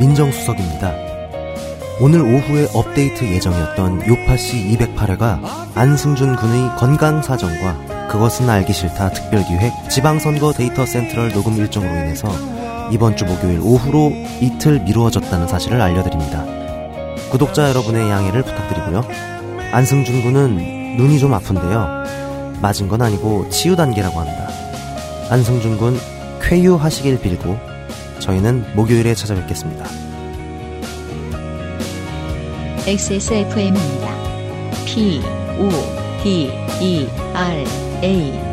민정수석입니다. 오늘 오후에 업데이트 예정이었던 요파시 208회가 안승준 군의 건강 사정과 그것은 알기 싫다 특별기획 지방선거 데이터 센트럴 녹음 일정으로 인해서 이번 주 목요일 오후로 이틀 미루어졌다는 사실을 알려드립니다. 구독자 여러분의 양해를 부탁드리고요. 안승준 군은 눈이 좀 아픈데요. 맞은 건 아니고 치유 단계라고 합니다. 안승준 군 쾌유하시길 빌고 저희는 목요일에 찾아뵙겠습니다. XSFM입니다. P, O, D, E, R, A.